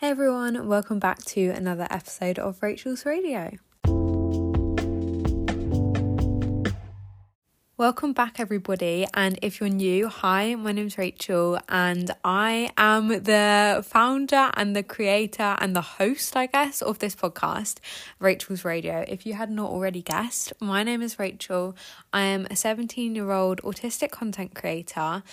Hey everyone, welcome back to another episode of Rachel's Radio. Welcome back, everybody. And if you're new, hi, my name's Rachel, and I am the founder and the creator and the host, I guess, of this podcast, Rachel's Radio. If you had not already guessed, my name is Rachel. I am a 17 year old autistic content creator,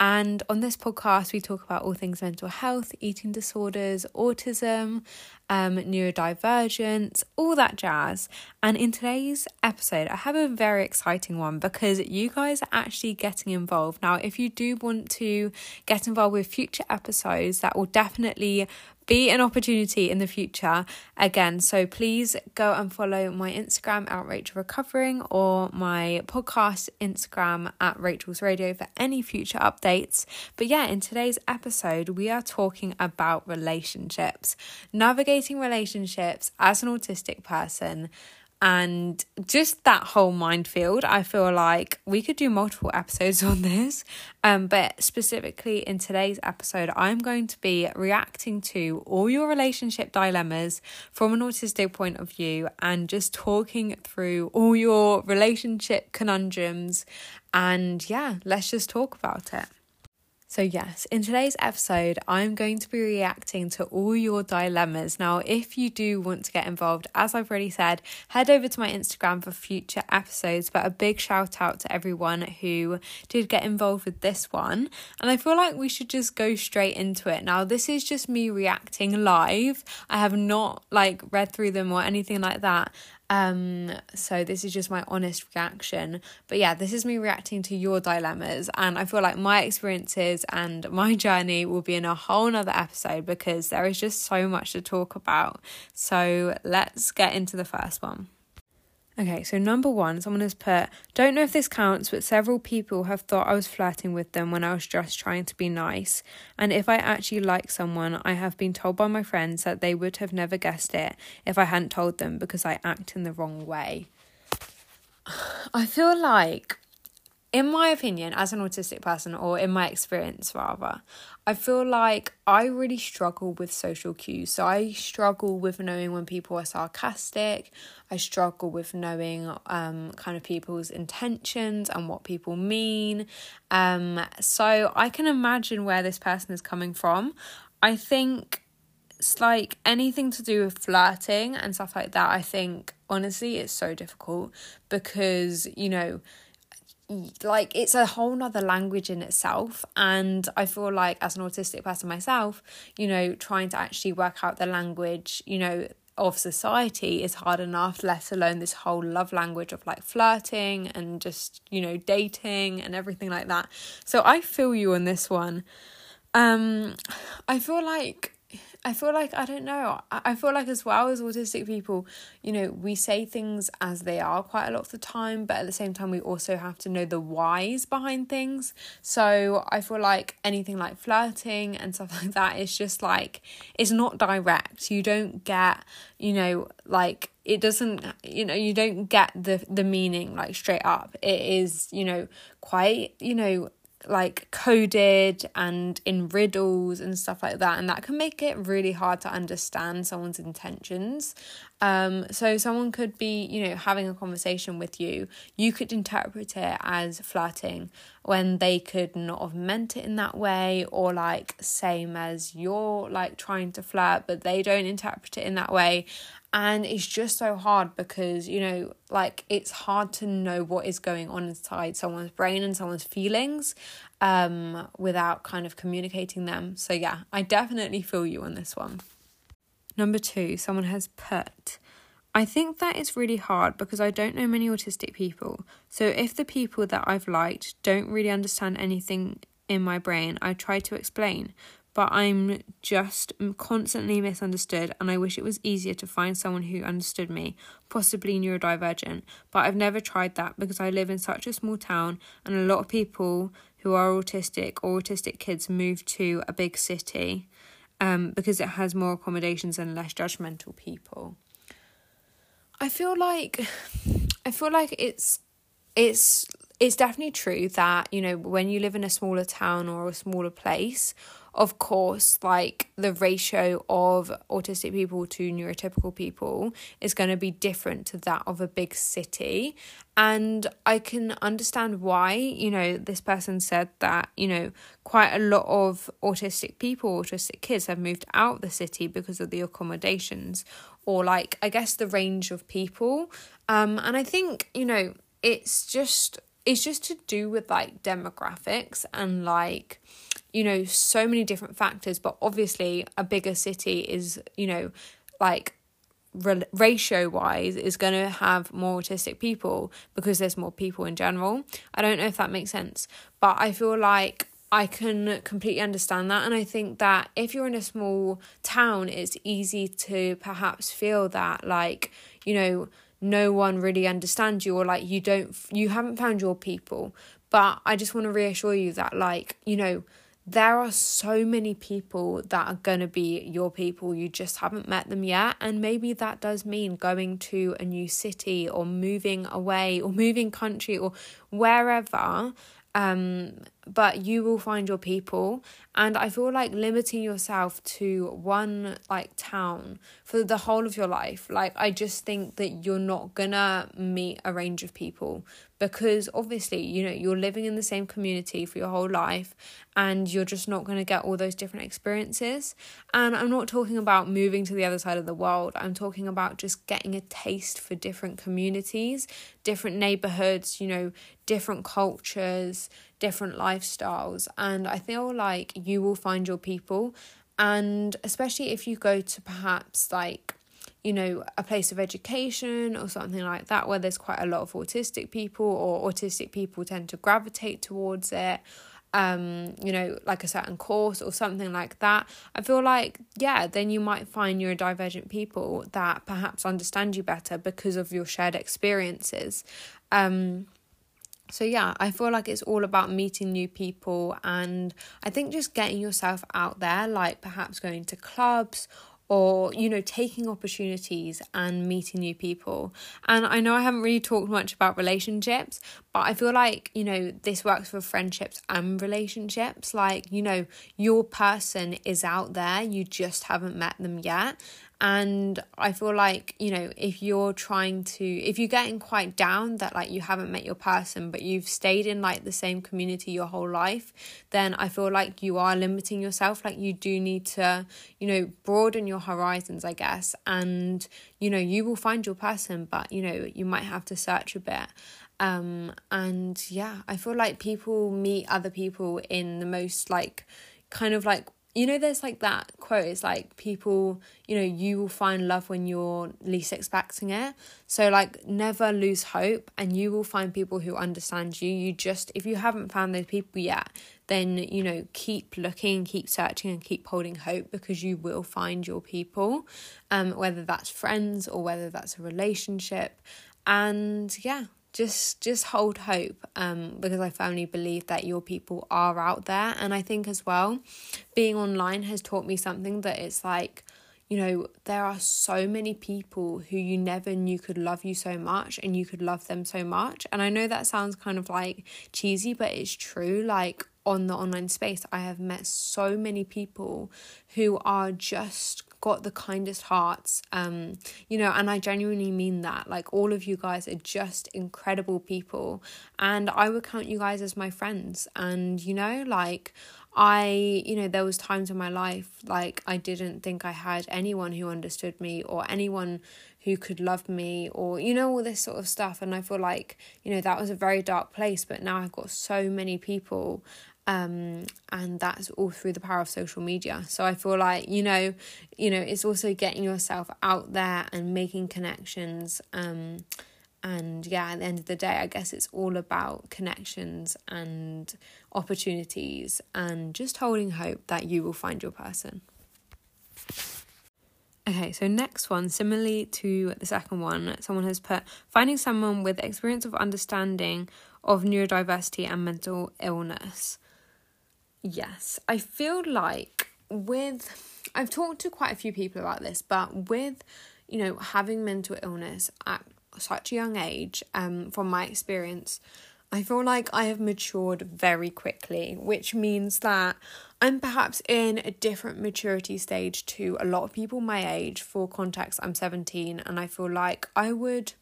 and on this podcast, we talk about all things mental health, eating disorders, autism, um, neurodivergence, all that jazz. And in today's episode, I have a very exciting one because you guys are actually getting involved. Now, if you do want to get involved with future episodes, that will definitely be an opportunity in the future again. So please go and follow my Instagram at Rachel Recovering or my podcast Instagram at Rachel's Radio for any future updates. But yeah, in today's episode, we are talking about relationships, navigating relationships as an autistic person and just that whole minefield i feel like we could do multiple episodes on this. Um but specifically in today's episode i'm going to be reacting to all your relationship dilemmas from an autistic point of view and just talking through all your relationship conundrums. And yeah let's just talk about it so, yes, in today's episode, I'm going to be reacting to all your dilemmas. Now, if you do want to get involved, as I've already said, head over to my Instagram for future episodes. But a big shout out to everyone who did get involved with this one. And I feel like we should just go straight into it. Now, this is just me reacting live. I have not like read through them or anything like that. Um, so this is just my honest reaction. But yeah, this is me reacting to your dilemmas, and I feel like my experiences and my journey will be in a whole nother episode because there is just so much to talk about. So let's get into the first one. Okay, so number one, someone has put, don't know if this counts, but several people have thought I was flirting with them when I was just trying to be nice. And if I actually like someone, I have been told by my friends that they would have never guessed it if I hadn't told them because I act in the wrong way. I feel like in my opinion, as an autistic person, or in my experience rather, I feel like I really struggle with social cues. So I struggle with knowing when people are sarcastic. I struggle with knowing um, kind of people's intentions and what people mean. Um, so I can imagine where this person is coming from. I think it's like anything to do with flirting and stuff like that. I think honestly, it's so difficult because, you know, like it's a whole nother language in itself and i feel like as an autistic person myself you know trying to actually work out the language you know of society is hard enough let alone this whole love language of like flirting and just you know dating and everything like that. So i feel you on this one. Um i feel like I feel like I don't know. I feel like as well as autistic people, you know, we say things as they are quite a lot of the time, but at the same time we also have to know the whys behind things. So I feel like anything like flirting and stuff like that is just like it's not direct. You don't get, you know, like it doesn't you know you don't get the the meaning like straight up it is you know quite you know like coded and in riddles and stuff like that and that can make it really hard to understand someone's intentions. Um so someone could be you know having a conversation with you you could interpret it as flirting when they could not have meant it in that way or like same as you're like trying to flirt but they don't interpret it in that way. And it's just so hard because you know like it's hard to know what is going on inside someone's brain and someone's feelings um without kind of communicating them. So yeah i definitely feel you on this one. Number 2 someone has put I think that is really hard because I don't know many autistic people. So if the people that I've liked don't really understand anything in my brain, I try to explain but I'm just constantly misunderstood, and I wish it was easier to find someone who understood me, possibly neurodivergent. But I've never tried that because I live in such a small town, and a lot of people who are autistic or autistic kids move to a big city um, because it has more accommodations and less judgmental people. I feel like I feel like it's it's it's definitely true that you know when you live in a smaller town or a smaller place of course, like the ratio of autistic people to neurotypical people is going to be different to that of a big city. And I can understand why, you know, this person said that, you know, quite a lot of autistic people, autistic kids have moved out of the city because of the accommodations or like I guess the range of people. Um and I think, you know, it's just it's just to do with like demographics and like you know so many different factors but obviously a bigger city is you know like ratio wise is going to have more autistic people because there's more people in general i don't know if that makes sense but i feel like I can completely understand that. And I think that if you're in a small town, it's easy to perhaps feel that, like, you know, no one really understands you or like you don't you haven't found your people but i just want to reassure you that like you know there are so many people that are going to be your people you just haven't met them yet and maybe that does mean going to a new city or moving away or moving country or wherever um but you will find your people. And i feel like limiting yourself to one like town for the whole of your life like i just think that you're not gonna meet a range of people because obviously you know you're living in the same community for your whole life and you're just not going to get all those different experiences. And i'm not talking about moving to the other side of the world. I'm talking about just getting a taste for different communities different neighborhoods you know different cultures different lifestyles and I feel like you will find your people and especially if you go to perhaps like you know a place of education or something like that where there's quite a lot of autistic people or autistic people tend to gravitate towards it um you know like a certain course or something like that i feel like yeah then you might find neurodivergent people that perhaps understand you better because of your shared experiences. Um so yeah i feel like it's all about meeting new people and i think just getting yourself out there like perhaps going to clubs or you know taking opportunities and meeting new people. And i know i haven't really talked much about relationships but i feel like you know this works for friendships and relationships. Like you know your person is out there you just haven't met them yet and i feel like you know if you're trying to if you're getting quite down that like you haven't met your person but you've stayed in like the same community your whole life then i feel like you are limiting yourself. Like you do need to you know broaden your horizons i guess. And you know you will find your person but you know you might have to search a bit. Um and yeah i feel like people meet other people in the most like kind of like you know there's like that quote it's like people you know you will find love when you're least expecting it. So like never lose hope and you will find people who understand you. You just if you haven't found those people yet then you know keep looking keep searching and keep holding hope because you will find your people um whether that's friends or whether that's a relationship. And yeah just just hold hope um because I firmly believe that your people are out there. And I think as well being online has taught me something that it's like you know there are so many people who you never knew could love you so much and you could love them so much. And I know that sounds kind of like cheesy but it's true. Like on the online space I have met so many people who are just got the kindest hearts um you know and I genuinely mean that. Like all of you guys are just incredible people. And I would count you guys as my friends. And you know like I, you know, there was times in my life like I didn't think I had anyone who understood me or anyone who could love me or you know all this sort of stuff. And I feel like, you know, that was a very dark place, but now I've got so many people um and that's all through the power of social media so i feel like you know you know it's also getting yourself out there and making connections um and yeah at the end of the day i guess it's all about connections and opportunities and just holding hope that you will find your person Okay, so next one, similarly to the second one, someone has put finding someone with experience of understanding of neurodiversity and mental illness. Yes, I feel like with I've talked to quite a few people about this, but with you know having mental illness at such a young age, um, from my experience, I feel like I have matured very quickly, which means that I'm perhaps in a different maturity stage to a lot of people my age. For context, I'm 17 and I feel like I would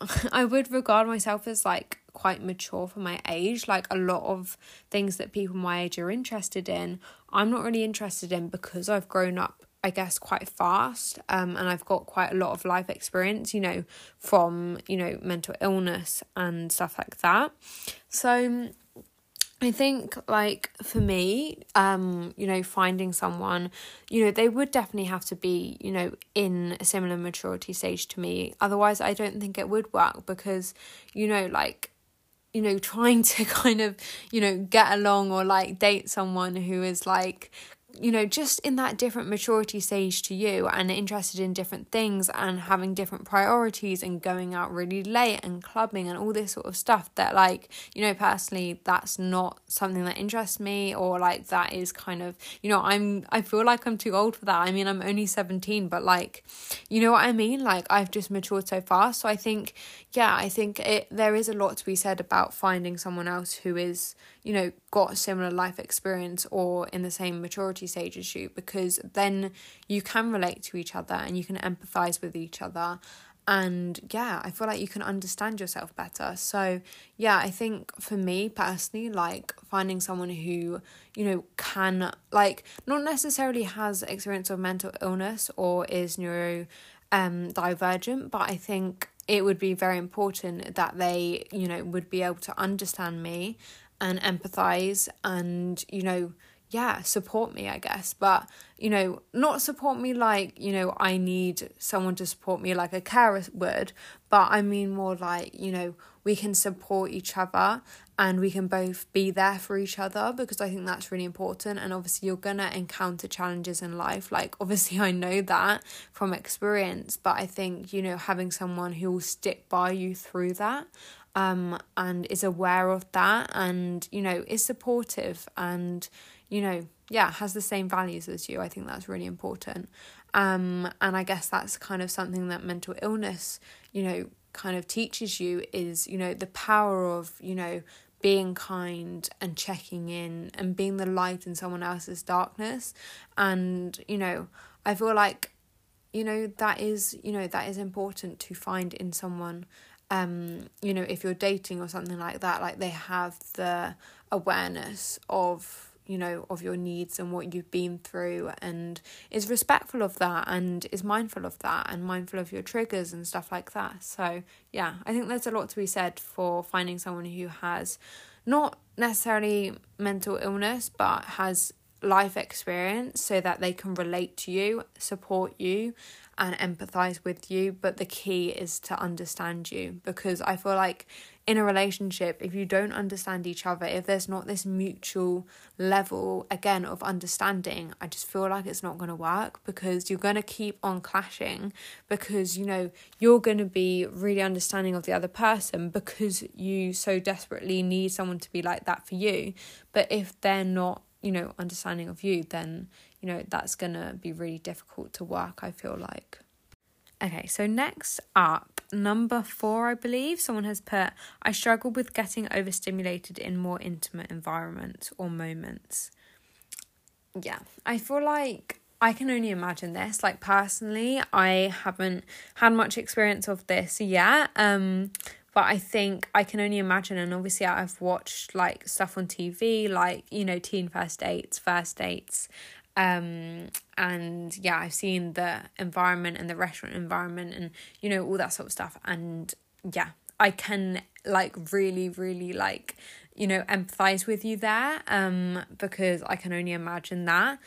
I would regard myself as like quite mature for my age. Like a lot of things that people my age are interested in, I'm not really interested in because I've grown up I guess quite fast um and I've got quite a lot of life experience you know from you know mental illness and stuff like that so I think like for me, um, you know, finding someone, you know, they would definitely have to be, you know, in a similar maturity stage to me. Otherwise I don't think it would work because, you know, like you know, trying to kind of, you know, get along or like date someone who is like you know, just in that different maturity stage to you and interested in different things and having different priorities and going out really late and clubbing and all this sort of stuff that, like, you know, personally, that's not something that interests me or like that is kind of, you know, I'm, I feel like I'm too old for that. I mean, I'm only 17, but like, you know what I mean? Like, I've just matured so fast. So I think, yeah, I think it, there is a lot to be said about finding someone else who is, you know, got a similar life experience or in the same maturity stage as you, because then you can relate to each other and you can empathize with each other. And yeah, I feel like you can understand yourself better. So, yeah, I think for me personally, like finding someone who, you know, can, like, not necessarily has experience of mental illness or is neuro um divergent, but I think it would be very important that they, you know, would be able to understand me and empathize and you know yeah support me i guess. But you know not support me like you know i need someone to support me like a carer would but i mean more like you know we can support each other and we can both be there for each other because i think that's really important. And obviously you're gonna encounter challenges in life. Like obviously i know that from experience but i think you know having someone who will stick by you through that um, and is aware of that and, you know, is supportive and, you know, yeah, has the same values as you. I think that's really important. Um, and I guess that's kind of something that mental illness, you know, kind of teaches you is, you know, the power of, you know, being kind and checking in and being the light in someone else's darkness. And, you know, I feel like, you know, that is, you know, that is important to find in someone um you know if you're dating or something like that like they have the awareness of you know of your needs and what you've been through and is respectful of that and is mindful of that and mindful of your triggers and stuff like that. So yeah i think there's a lot to be said for finding someone who has not necessarily mental illness but has life experience so that they can relate to you support you and empathize with you, but the key is to understand you because I feel like in a relationship, if you don't understand each other, if there's not this mutual level again of understanding, I just feel like it's not going to work because you're going to keep on clashing because you know you're going to be really understanding of the other person because you so desperately need someone to be like that for you. But if they're not, you know, understanding of you, then you know, that's going to be really difficult to work, I feel like. Okay, so next up, number four, I believe, someone has put I struggle with getting overstimulated in more intimate environments or moments. Yeah, I feel like I can only imagine this. Like, personally, I haven't had much experience of this yet. Um, but I think I can only imagine, and obviously I've watched like stuff on TV, like you know, teen first dates, first dates, um, and yeah, I've seen the environment and the restaurant environment and you know all that sort of stuff. And yeah, I can like really, really like you know empathize with you there um because I can only imagine that.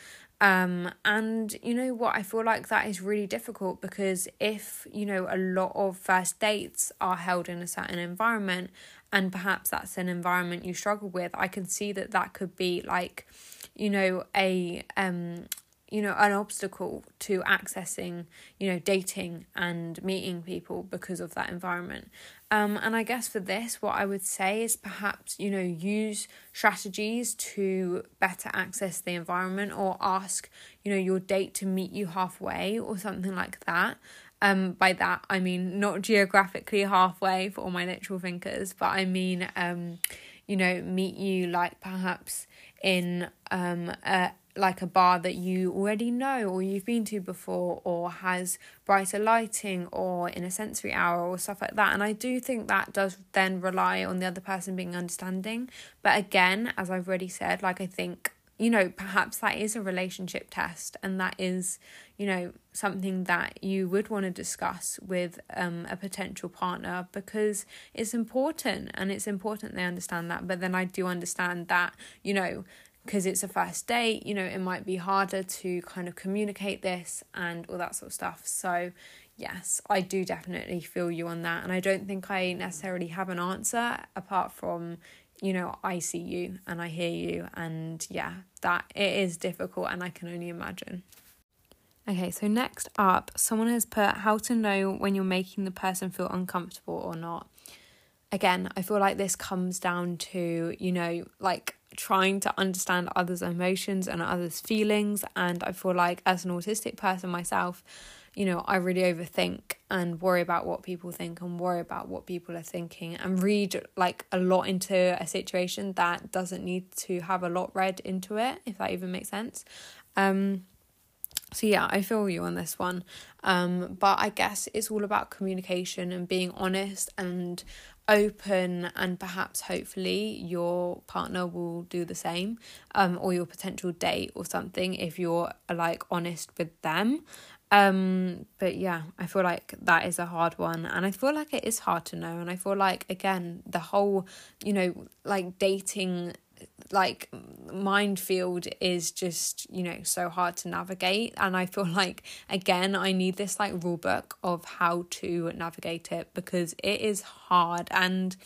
Um, and you know what, I feel like that is really difficult because if you know a lot of first dates are held in a certain environment, and perhaps that's an environment you struggle with, I can see that that could be like you know a um you know an obstacle to accessing you know dating and meeting people because of that environment. Um and i guess for this what i would say is perhaps you know use strategies to better access the environment or ask you know your date to meet you halfway or something like that Um, by that I mean not geographically halfway for all my literal thinkers, but I mean um, you know, meet you like perhaps in um a like a bar that you already know or you've been to before or has brighter lighting or in a sensory hour or stuff like that. And i do think that does then rely on the other person being understanding. But again as i've already said like i think you know perhaps that is a relationship test and that is you know something that you would want to discuss with um, a potential partner because it's important and it's important they understand that but then i do understand that you know because it's a first date, you know, it might be harder to kind of communicate this and all that sort of stuff. So, yes, I do definitely feel you on that. And I don't think I necessarily have an answer apart from, you know, I see you and I hear you. And yeah, that it is difficult and I can only imagine. Okay, so next up, someone has put how to know when you're making the person feel uncomfortable or not. Again, I feel like this comes down to, you know, like trying to understand others' emotions and others' feelings. And I feel like, as an autistic person myself, you know, I really overthink and worry about what people think and worry about what people are thinking and read like a lot into a situation that doesn't need to have a lot read into it, if that even makes sense. Um, so yeah, I feel you on this one. Um, but I guess it's all about communication and being honest and open and perhaps hopefully your partner will do the same um or your potential date or something if you're like honest with them. Um but yeah i feel like that is a hard one and i feel like it is hard to know and i feel like again the whole you know like dating like minefield is just you know so hard to navigate and i feel like again i need this like rule book of how to navigate it because it is hard and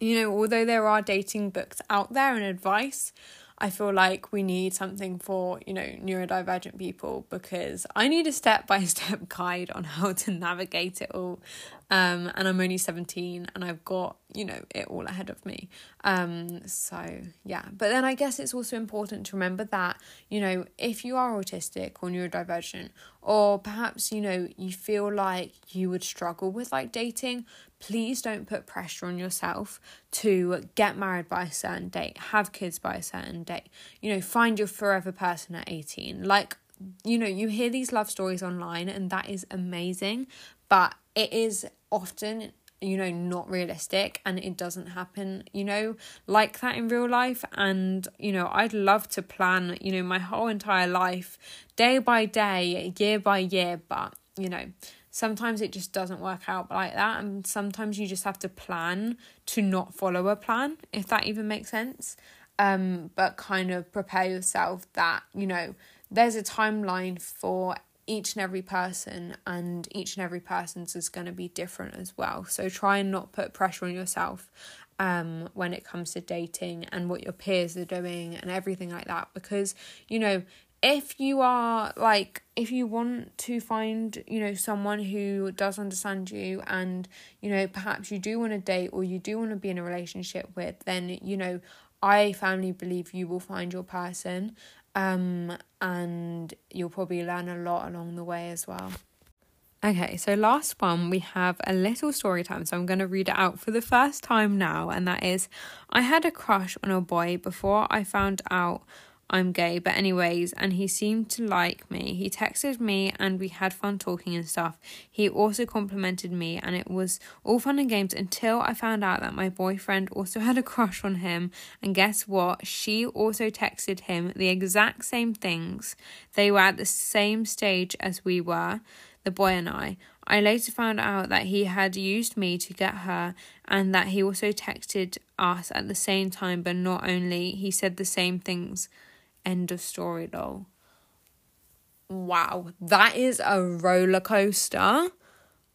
you know although there are dating books out there and advice I feel like we need something for, you know, neurodivergent people because I need a step by step guide on how to navigate it all. Um, and I'm only 17 and I've got, you know, it all ahead of me. Um, so yeah. But then I guess it's also important to remember that, you know, if you are autistic or neurodivergent, or perhaps, you know, you feel like you would struggle with like dating, please don't put pressure on yourself to get married by a certain date, have kids by a certain date, you know, find your forever person at 18. Like, you know, you hear these love stories online and that is amazing, but it is often you know not realistic and it doesn't happen you know like that in real life. And you know I'd love to plan you know my whole entire life day by day year by year but you know sometimes it just doesn't work out like that. And sometimes you just have to plan to not follow a plan if that even makes sense. Um but kind of prepare yourself that you know there's a timeline for each and every person and each and every person's is going to be different as well. So try and not put pressure on yourself um when it comes to dating and what your peers are doing and everything like that because you know if you are like if you want to find you know someone who does understand you and you know perhaps you do want to date or you do want to be in a relationship with then you know i firmly believe you will find your person um and you'll probably learn a lot along the way as well Okay, so last one, we have a little story time. So I'm going to read it out for the first time now. And that is I had a crush on a boy before I found out I'm gay, but anyways, and he seemed to like me. He texted me and we had fun talking and stuff. He also complimented me and it was all fun and games until I found out that my boyfriend also had a crush on him. And guess what? She also texted him the exact same things. They were at the same stage as we were, the boy and I. I later found out that he had used me to get her and that he also texted us at the same time, but not only, he said the same things. End of story, though. Wow, that is a roller coaster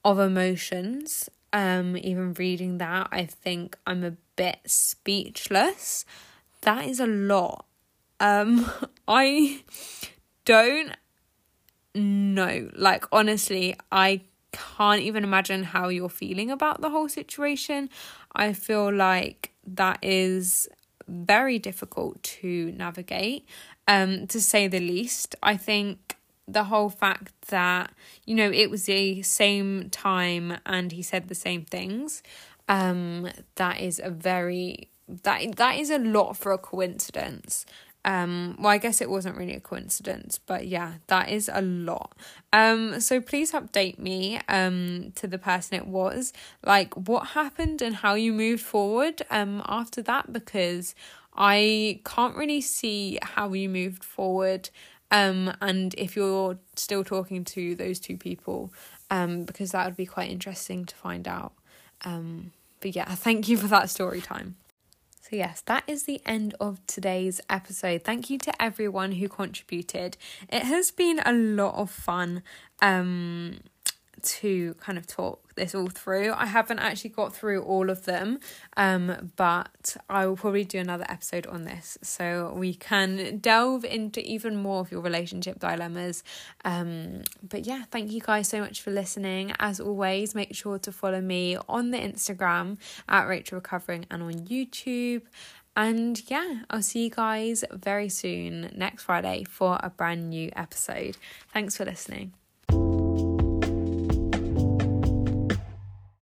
of emotions. Um, even reading that, I think I'm a bit speechless. That is a lot. Um, I don't know. Like, honestly, I can't even imagine how you're feeling about the whole situation. I feel like that is very difficult to navigate, um, to say the least. I think the whole fact that you know it was the same time and he said the same things um that is a very that that is a lot for a coincidence um well i guess it wasn't really a coincidence but yeah that is a lot. Um so please update me um to the person it was. Like what happened and how you moved forward um after that? Because i can't really see how you moved forward um and if you're still talking to those two people um because that would be quite interesting to find out. Um but yeah thank you for that story time so, yes, that is the end of today's episode. Thank you to everyone who contributed. It has been a lot of fun. Um, to kind of talk this all through. I haven't actually got through all of them, um, but I will probably do another episode on this so we can delve into even more of your relationship dilemmas. Um, but yeah, thank you guys so much for listening. As always, make sure to follow me on the Instagram at Rachel Recovering and on YouTube. And yeah, I'll see you guys very soon next Friday for a brand new episode. Thanks for listening.